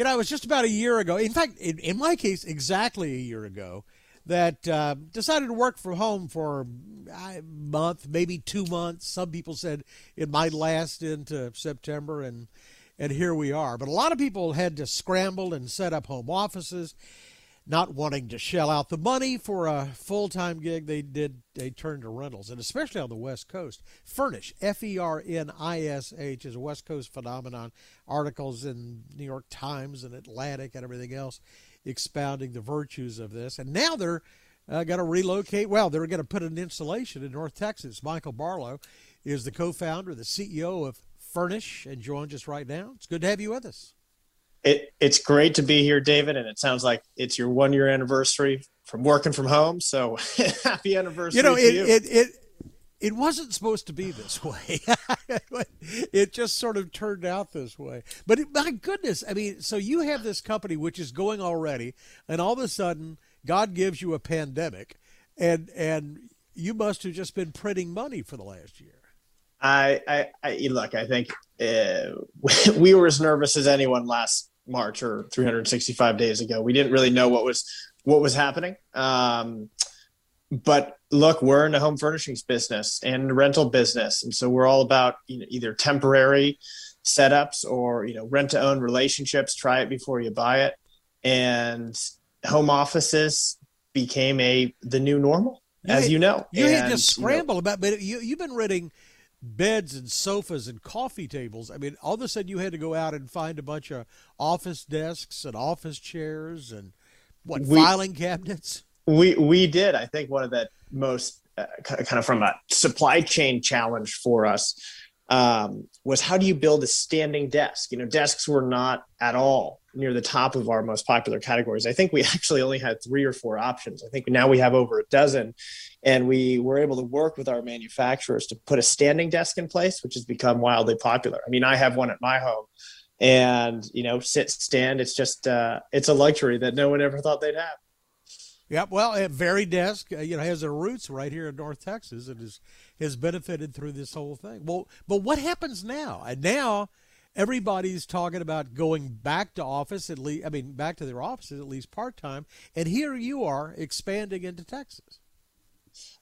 You know, it was just about a year ago. In fact, in, in my case, exactly a year ago, that uh, decided to work from home for a month, maybe two months. Some people said it might last into September, and and here we are. But a lot of people had to scramble and set up home offices not wanting to shell out the money for a full-time gig they did they turned to rentals. And especially on the west coast Fernish f-e-r-n-i-s-h is a west coast phenomenon. Articles in new york times and atlantic and everything else expounding the virtues of this. And now they're uh, going to relocate well they're going to put an installation in north texas. Michael barlow is the co-founder the ceo of Fernish and joins us right now. It's good to have you with us it, it's great to be here, David, and it sounds like it's your one year anniversary from working from home. So happy anniversary! You know, it, you. it it it wasn't supposed to be this way. it just sort of turned out this way. But it, my goodness, I mean, so you have this company which is going already, and all of a sudden, God gives you a pandemic, and and you must have just been printing money for the last year. I, I, I look. I think uh, we were as nervous as anyone last March or 365 days ago. We didn't really know what was what was happening. Um, but look, we're in the home furnishings business and rental business, and so we're all about you know, either temporary setups or you know rent to own relationships. Try it before you buy it, and home offices became a the new normal, you as had, you know. You and, had to scramble you know, about, but you you've been renting beds and sofas and coffee tables. I mean, all of a sudden you had to go out and find a bunch of office desks and office chairs and what we, filing cabinets. We we did. I think one of the most uh, kind of from a supply chain challenge for us um, was how do you build a standing desk? You know, desks were not at all near the top of our most popular categories. I think we actually only had three or four options. I think now we have over a dozen, and we were able to work with our manufacturers to put a standing desk in place, which has become wildly popular. I mean, I have one at my home, and you know, sit stand. It's just uh, it's a luxury that no one ever thought they'd have. Yeah, well, at VariDesk, uh, you know, has their roots right here in North Texas, and has has benefited through this whole thing. Well, but what happens now? And now everybody's talking about going back to office at least. I mean, back to their offices at least part time. And here you are expanding into Texas.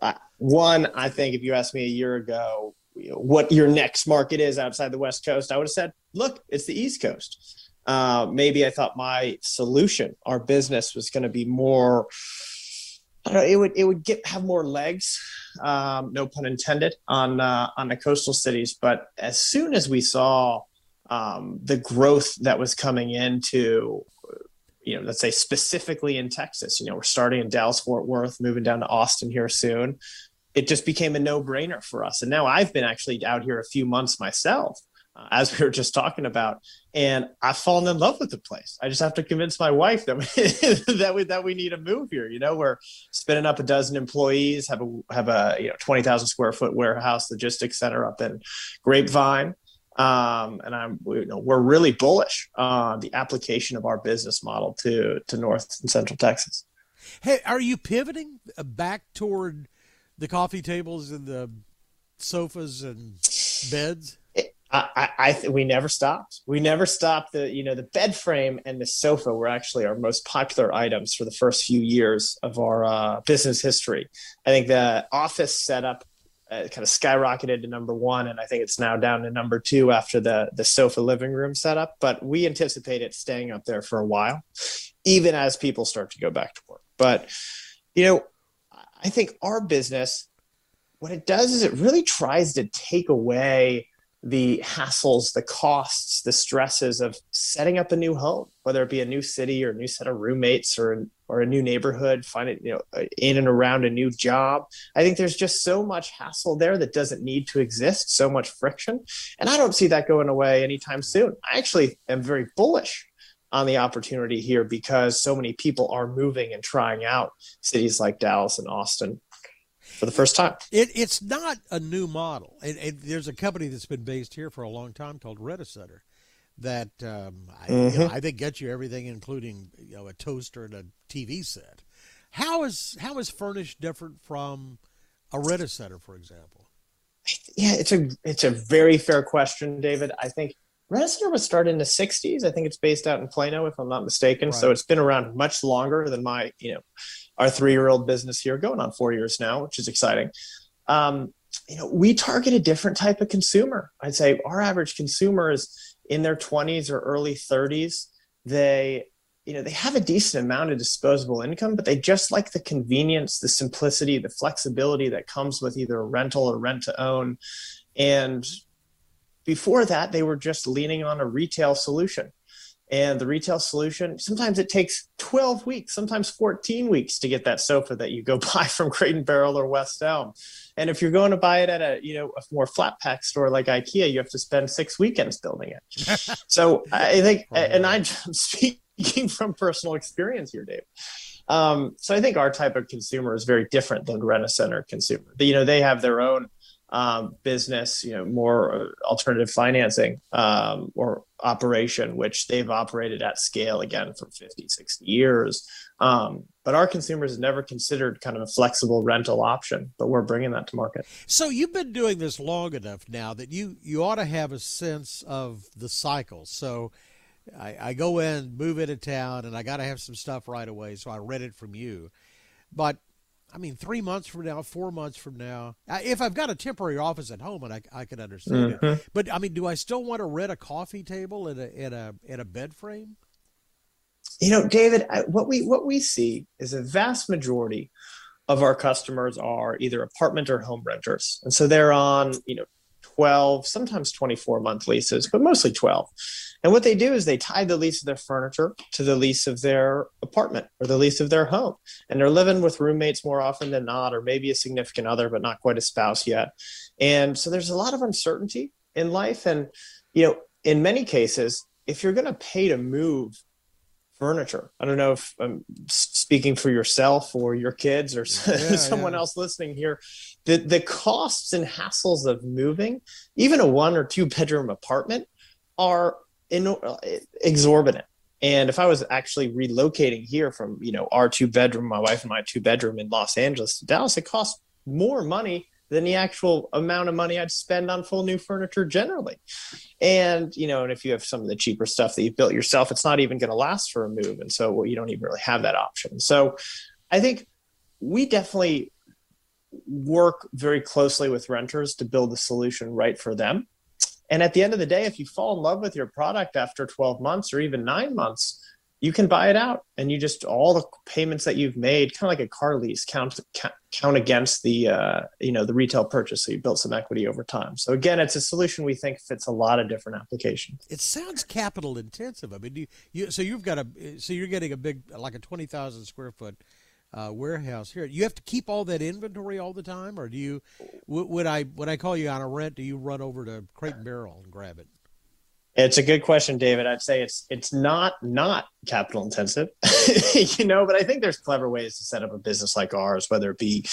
Uh, one, I think if you asked me a year ago what your next market is outside the West Coast, I would have said, look, it's the East Coast. Uh, maybe I thought my solution, our business, was going to be more. I don't know. It would it would get have more legs, um, no pun intended, on uh, on the coastal cities. But as soon as we saw um, the growth that was coming into you know let's say specifically in texas you know we're starting in dallas fort worth moving down to austin here soon. It just became a no-brainer for us. And now i've been actually out here a few months myself uh, as we were just talking about and i've fallen in love with the place. I just have to convince my wife that we, that we that we need to move here. You know we're spinning up a dozen employees have a have a you know 20000 square foot warehouse logistics center up in grapevine um, and I'm you know, we're really bullish on the application of our business model to to North and Central Texas. Hey, are you pivoting back toward the coffee tables and the sofas and beds? I, I, I we never stopped. We never stopped. The you know the bed frame and the sofa were actually our most popular items for the first few years of our uh, business history. I think the office setup uh, kind of skyrocketed to number one, and I think it's now down to number two after the the sofa living room setup. But we anticipate it staying up there for a while, even as people start to go back to work. But you know, I think our business, what it does is it really tries to take away the hassles, the costs, the stresses of setting up a new home, whether it be a new city or a new set of roommates or or a new neighborhood, find it you know in and around a new job. I think there's just so much hassle there that doesn't need to exist, so much friction, and I don't see that going away anytime soon. I actually am very bullish on the opportunity here because so many people are moving and trying out cities like Dallas and Austin for the first time. It, it's not a new model. It, it, there's a company that's been based here for a long time called Rent-A-Center that um, I, mm-hmm. you know, I, think gets you everything, including you know a toaster and a TV set. How is how is furnished different from a Rent-A-Center, for example? Yeah, it's a it's a very fair question, David. I think Rent-A-Center was started in the 60s. I think it's based out in Plano, if I'm not mistaken. Right. So it's been around much longer than my, you know, our three-year-old business here, going on four years now, which is exciting. Um, you know, we target a different type of consumer. I'd say our average consumer is in their 20s or early 30s. They, you know, they have a decent amount of disposable income, but they just like the convenience, the simplicity, the flexibility that comes with either a rental or rent to own. And before that, they were just leaning on a retail solution. And the retail solution, sometimes it takes 12 weeks, sometimes 14 weeks to get that sofa that you go buy from Crate and Barrel or West Elm. And if you're going to buy it at a, you know, a more flat pack store like IKEA, you have to spend six weekends building it. so I think, and I'm speaking from personal experience here, Dave. Um, so I think our type of consumer is very different than Rent-A-Center consumer. You know, they have their own um, business, you know, more uh, alternative financing um, or operation, which they've operated at scale again for 50, 60 years. Um, but our consumers never considered kind of a flexible rental option, but we're bringing that to market. So you've been doing this long enough now that you, you ought to have a sense of the cycle. So I, I go in, move into town, and I got to have some stuff right away. So I rent it from you. But I mean, three months from now, four months from now, if I've got a temporary office at home, and I, I can understand mm-hmm. it. But I mean, do I still want to rent a coffee table and a and a and a bed frame? You know, David, what we what we see is a vast majority of our customers are either apartment or home renters, and so they're on you know 12, sometimes 24 month leases, but mostly 12. And what they do is they tie the lease of their furniture to the lease of their apartment or the lease of their home. And they're living with roommates more often than not, or maybe a significant other, but not quite a spouse yet. And so there's a lot of uncertainty in life. And, you know, in many cases, if you're going to pay to move furniture. I don't know if um, I'm speaking for yourself or your kids or yeah, someone yeah. else listening here. The the costs and hassles of moving, even a one or two bedroom apartment, are in, uh, exorbitant. And if I was actually relocating here from you know our two bedroom, my wife and my two bedroom in Los Angeles to Dallas, it costs more money than the actual amount of money I'd spend on full new furniture generally. And, you know, and if you have some of the cheaper stuff that you've built yourself, it's not even going to last for a move. And so well, you don't even really have that option. So I think we definitely work very closely with renters to build the solution right for them. And at the end of the day, if you fall in love with your product after 12 months or even nine months, you can buy it out and you just all the payments that you've made kind of like a car lease count count against the uh, you know the retail purchase so you built some equity over time. So again it's a solution we think fits a lot of different applications. It sounds capital intensive. I mean you, you so you've got a so you're getting a big like a 20000 square foot uh, warehouse here. You have to keep all that inventory all the time or do you would i when i call you on a rent? Do you run over to crate and barrel and grab it it's a good question, David. I'd say it's it's not not capital intensive, you know, but I think there's clever ways to set up a business like ours, whether it be,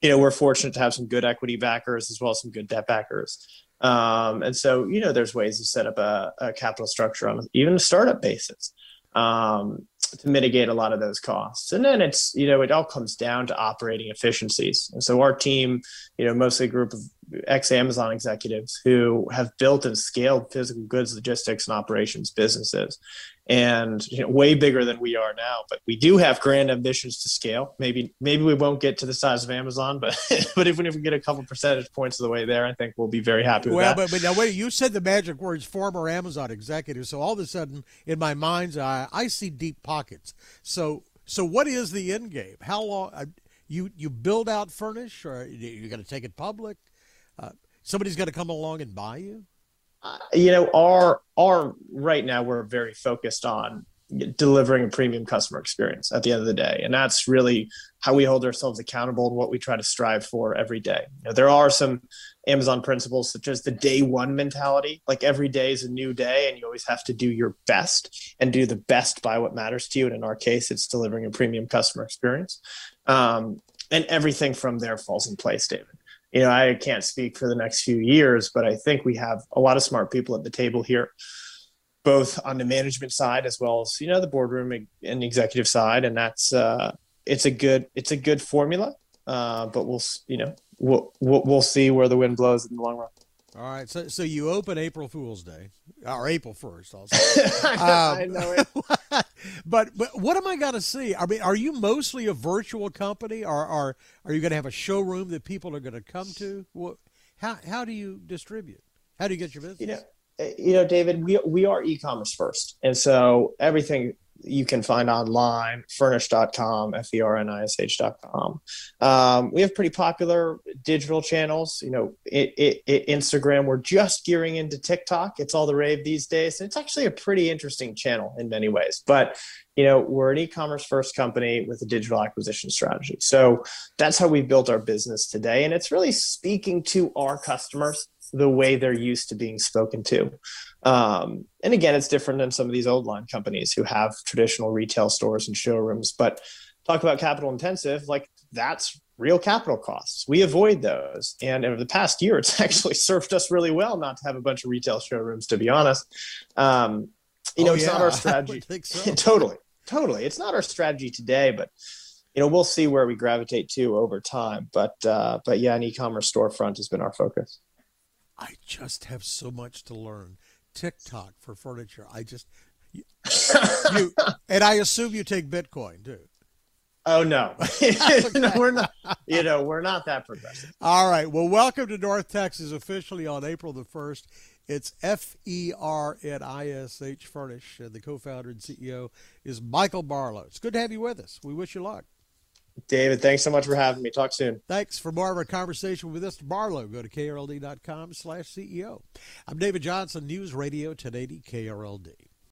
you know, we're fortunate to have some good equity backers as well as some good debt backers. Um, and so, you know, there's ways to set up a, a capital structure on even a startup basis um, to mitigate a lot of those costs. And then it's, you know, it all comes down to operating efficiencies. And so our team, you know, mostly a group of ex Amazon executives who have built and scaled physical goods logistics and operations businesses and you know, way bigger than we are now. But we do have grand ambitions to scale. Maybe maybe we won't get to the size of Amazon, but but even if we get a couple percentage points of the way there, I think we'll be very happy with well, that. Well, but, but now wait, you said the magic words, former Amazon executive. So all of a sudden, in my mind's eye, I see deep pockets. So so what is the end game? How long? Uh, you you build out Fernish, or you're going to take it public? Somebody's going to come along and buy you? Uh, you know our our right now we're very focused on delivering a premium customer experience at the end of the day and that's really how we hold ourselves accountable and what we try to strive for every day. You know, there are some amazon principles such as the day one mentality like every day is a new day and you always have to do your best and do the best by what matters to you and in our case it's delivering a premium customer experience. Um, and everything from there falls in place david you know, I can't speak for the next few years, but I think we have a lot of smart people at the table here, both on the management side as well as you know the boardroom and executive side, and that's uh, it's a good it's a good formula. Uh, but we'll you know we'll, we'll we'll see where the wind blows in the long run. All right, so so you open April Fool's Day or April first, also. I know it. but but what am I going to see? I mean, are you mostly a virtual company, or are are you going to have a showroom that people are going to come to? What, how how do you distribute? How do you get your business? You know, eh, you know, David, we we are e-commerce first, and so everything you can find online, fernish.com, F-E-R-N-I-S-H.com. Um, we have pretty popular digital channels. You know, it, it, it, Instagram, we're just gearing into TikTok. It's all the rave these days. And it's actually a pretty interesting channel in many ways. But, you know, we're an e-commerce first company with a digital acquisition strategy. So that's how we built our business today. And it's really speaking to our customers the way they're used to being spoken to. Um, and again, it's different than some of these old line companies who have traditional retail stores and showrooms. But talk about capital intensive, like that's real capital costs. We avoid those. And over the past year, it's actually served us really well not to have a bunch of retail showrooms, to be honest. Um, you know, Oh, it's yeah, not our strategy. so. totally. Totally. It's not our strategy today, but you know, we'll see where we gravitate to over time. But uh, but yeah, an e-commerce storefront has been our focus. I just have so much to learn. TikTok for furniture. I just you, you and I assume you take Bitcoin too. Oh no, no, we're not. You know, we're not that progressive. All right. Well, welcome to North Texas officially on April the 1st. It's F E R N I S H Fernish. And the co founder and CEO is Michael Barlow. It's good to have you with us. We wish you luck. David, thanks so much for having me. Talk soon. Thanks for more of our conversation with Mr. Barlow. Go to krld.com slash CEO. I'm David Johnson, News Radio 1080 KRLD.